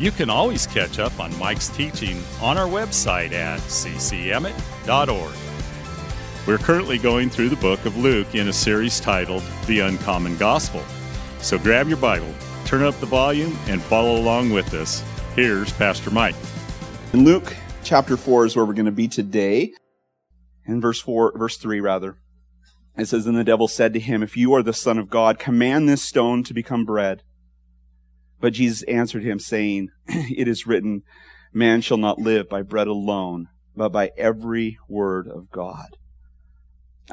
you can always catch up on Mike's teaching on our website at ccemmett.org. We're currently going through the book of Luke in a series titled The Uncommon Gospel. So grab your Bible, turn up the volume, and follow along with us. Here's Pastor Mike. In Luke chapter 4 is where we're going to be today. In verse 4, verse 3 rather. It says, And the devil said to him, If you are the Son of God, command this stone to become bread. But Jesus answered him, saying, It is written, Man shall not live by bread alone, but by every word of God.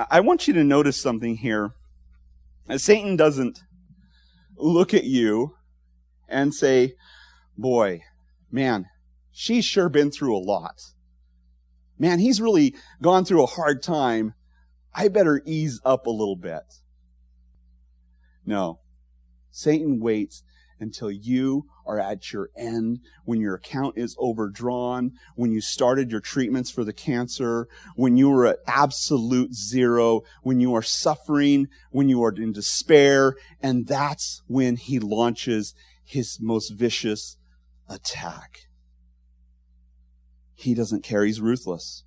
I want you to notice something here. Satan doesn't look at you and say, Boy, man, she's sure been through a lot. Man, he's really gone through a hard time. I better ease up a little bit. No. Satan waits until you are at your end, when your account is overdrawn, when you started your treatments for the cancer, when you were at absolute zero, when you are suffering, when you are in despair, and that's when he launches his most vicious attack. He doesn't care. He's ruthless.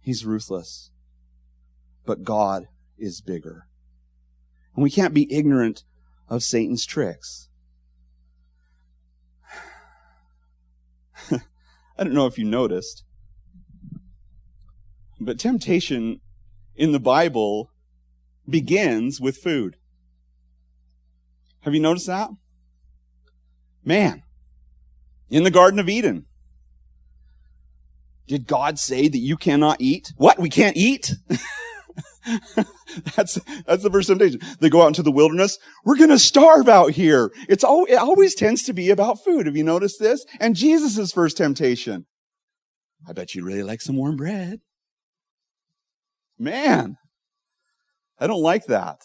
He's ruthless. But God is bigger. And we can't be ignorant of Satan's tricks. I don't know if you noticed, but temptation in the Bible begins with food. Have you noticed that? Man, in the Garden of Eden, did God say that you cannot eat? What? We can't eat? that's that's the first temptation. They go out into the wilderness. We're to starve out here. It's all, it always tends to be about food. Have you noticed this? And Jesus' first temptation. I bet you really like some warm bread. Man, I don't like that.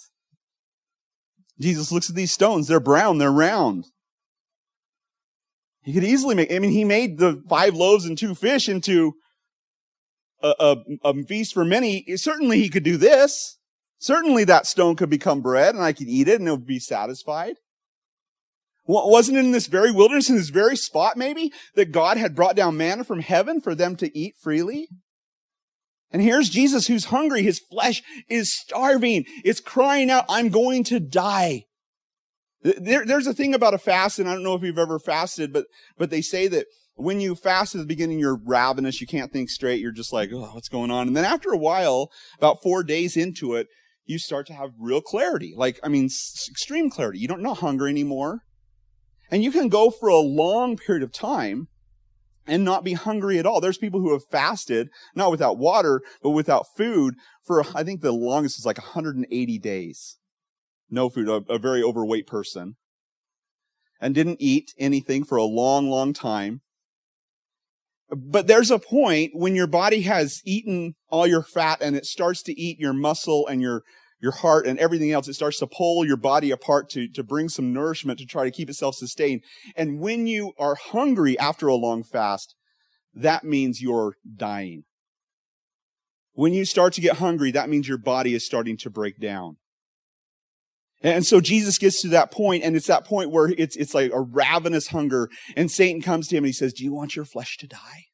Jesus looks at these stones. They're brown. They're round. He could easily make, I mean, he made the five loaves and two fish into a, a, feast for many. Certainly he could do this. Certainly that stone could become bread and I could eat it and it would be satisfied. Wasn't in this very wilderness, in this very spot maybe, that God had brought down manna from heaven for them to eat freely? And here's Jesus who's hungry. His flesh is starving. It's crying out, I'm going to die. There, there's a thing about a fast, and I don't know if you've ever fasted, but, but they say that when you fast at the beginning, you're ravenous. You can't think straight. You're just like, oh, what's going on? And then after a while, about four days into it, you start to have real clarity. Like, I mean, s- extreme clarity. You don't know hunger anymore. And you can go for a long period of time and not be hungry at all. There's people who have fasted, not without water, but without food for, I think the longest is like 180 days. No food, a, a very overweight person. And didn't eat anything for a long, long time. But there's a point when your body has eaten all your fat and it starts to eat your muscle and your, your heart and everything else. It starts to pull your body apart to, to bring some nourishment to try to keep itself sustained. And when you are hungry after a long fast, that means you're dying. When you start to get hungry, that means your body is starting to break down. And so Jesus gets to that point, and it's that point where it's, it's like a ravenous hunger, and Satan comes to him and he says, Do you want your flesh to die?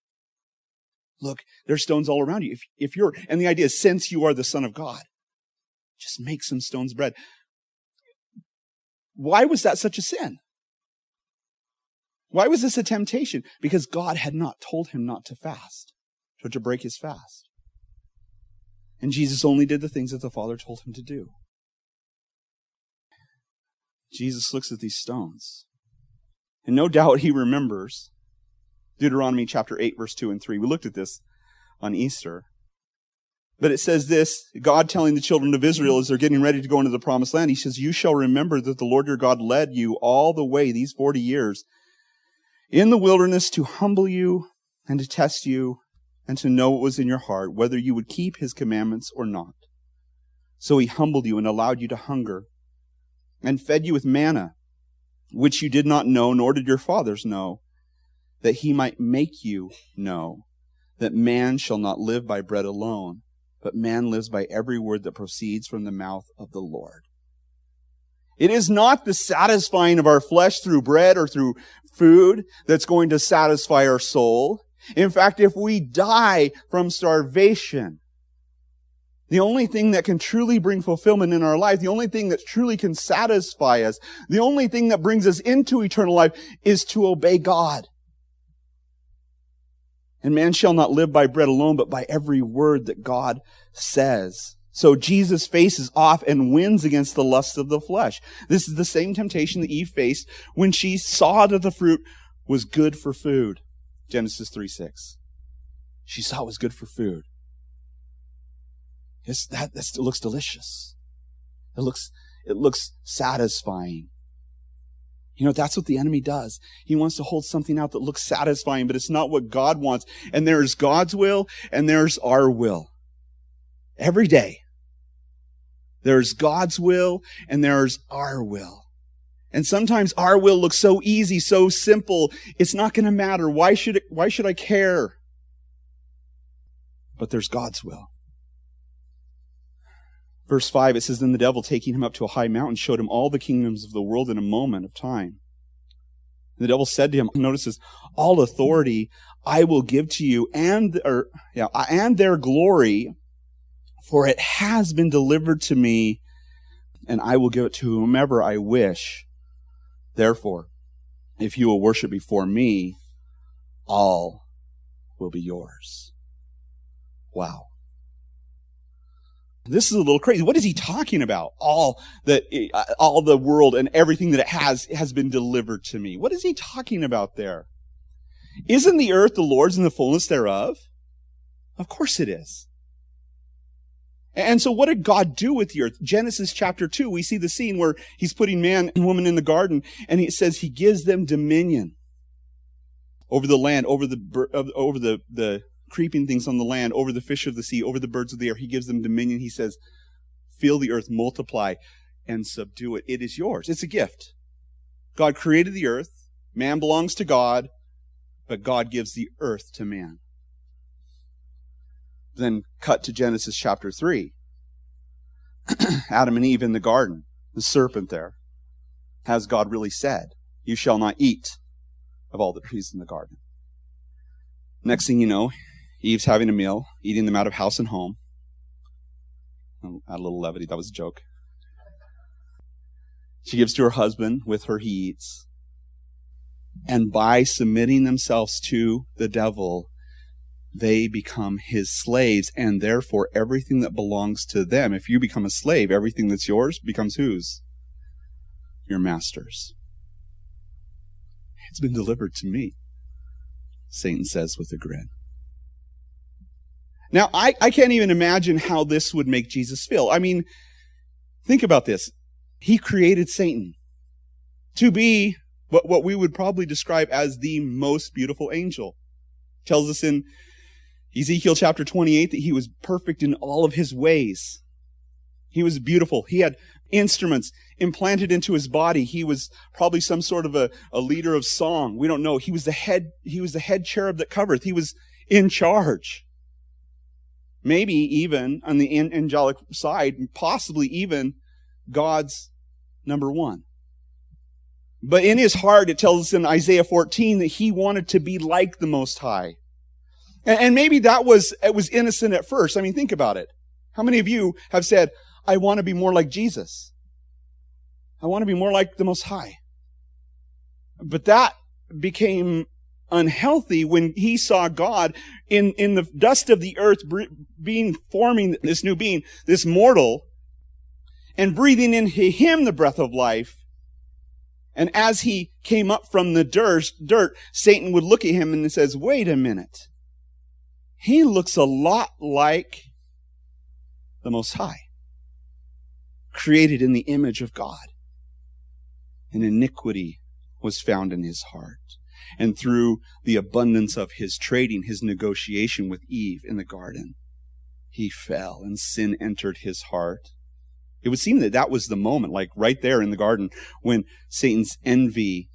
Look, there's stones all around you. If, if you're, and the idea is, since you are the Son of God, just make some stones bread. Why was that such a sin? Why was this a temptation? Because God had not told him not to fast, or to break his fast. And Jesus only did the things that the Father told him to do. Jesus looks at these stones. And no doubt he remembers Deuteronomy chapter 8, verse 2 and 3. We looked at this on Easter. But it says this God telling the children of Israel as they're getting ready to go into the promised land, He says, You shall remember that the Lord your God led you all the way these 40 years in the wilderness to humble you and to test you and to know what was in your heart, whether you would keep his commandments or not. So he humbled you and allowed you to hunger, and fed you with manna, which you did not know, nor did your fathers know, that he might make you know that man shall not live by bread alone, but man lives by every word that proceeds from the mouth of the Lord. It is not the satisfying of our flesh through bread or through food that's going to satisfy our soul. In fact, if we die from starvation, the only thing that can truly bring fulfillment in our life, the only thing that truly can satisfy us, the only thing that brings us into eternal life is to obey God. And man shall not live by bread alone, but by every word that God says. So Jesus faces off and wins against the lusts of the flesh. This is the same temptation that Eve faced when she saw that the fruit was good for food. Genesis 3 6. She saw it was good for food. Yes, that, that looks delicious. It looks, it looks satisfying. You know, that's what the enemy does. He wants to hold something out that looks satisfying, but it's not what God wants. And there's God's will and there's our will. Every day. There's God's will and there's our will. And sometimes our will looks so easy, so simple. It's not going to matter. Why should it, why should I care? But there's God's will. Verse 5, it says, Then the devil, taking him up to a high mountain, showed him all the kingdoms of the world in a moment of time. And the devil said to him, notice this, All authority I will give to you, and, or, yeah, and their glory, for it has been delivered to me, and I will give it to whomever I wish. Therefore, if you will worship before me, all will be yours. Wow. This is a little crazy. What is he talking about? All that, all the world and everything that it has has been delivered to me. What is he talking about there? Isn't the earth the Lord's and the fullness thereof? Of course it is. And so what did God do with the earth? Genesis chapter 2, we see the scene where he's putting man and woman in the garden and he says he gives them dominion over the land, over the, over the, the creeping things on the land, over the fish of the sea, over the birds of the air. He gives them dominion. He says, fill the earth, multiply, and subdue it. It is yours. It's a gift. God created the earth. Man belongs to God, but God gives the earth to man. Then cut to Genesis chapter 3. Adam and Eve in the garden, the serpent there. Has God really said, You shall not eat of all the trees in the garden? Next thing you know, Eve's having a meal, eating them out of house and home. Add a little levity, that was a joke. She gives to her husband, with her he eats. And by submitting themselves to the devil, they become his slaves, and therefore everything that belongs to them, if you become a slave, everything that's yours becomes whose? Your master's. It's been delivered to me, Satan says with a grin. Now, I, I can't even imagine how this would make Jesus feel. I mean, think about this. He created Satan to be what, what we would probably describe as the most beautiful angel. Tells us in Ezekiel chapter 28 that he was perfect in all of his ways. He was beautiful. He had instruments implanted into his body. He was probably some sort of a, a leader of song. We don't know. He was the head, he was the head cherub that covereth. He was in charge. Maybe even on the angelic side, possibly even God's number one. But in his heart, it tells us in Isaiah 14 that he wanted to be like the Most High. And, maybe that was, it was innocent at first. I mean, think about it. How many of you have said, I want to be more like Jesus? I want to be more like the Most High. But that became unhealthy when he saw God in, in the dust of the earth being, forming this new being, this mortal, and breathing into him the breath of life. And as he came up from the dirt, dirt, Satan would look at him and says, wait a minute. He looks a lot like the Most High, created in the image of God. And iniquity was found in his heart. And through the abundance of his trading, his negotiation with Eve in the garden, he fell and sin entered his heart. It would seem that that was the moment, like right there in the garden, when Satan's envy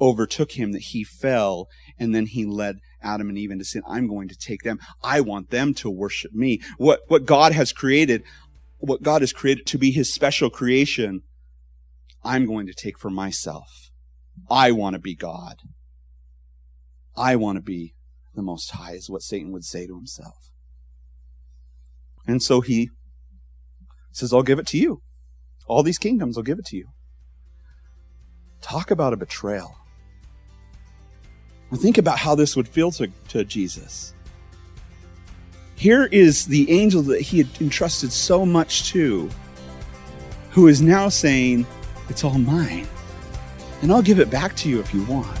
overtook him, that he fell, and then he led Adam and Eve into sin. I'm going to take them. I want them to worship me. What, what God has created, what God has created to be his special creation, I'm going to take for myself. I want to be God. I want to be the Most High, is what Satan would say to himself. And so he says, I'll give it to you. All these kingdoms, I'll give it to you. Talk about a betrayal. And think about how this would feel to, to Jesus. Here is the angel that he had entrusted so much to, who is now saying, It's all mine. And I'll give it back to you if you want.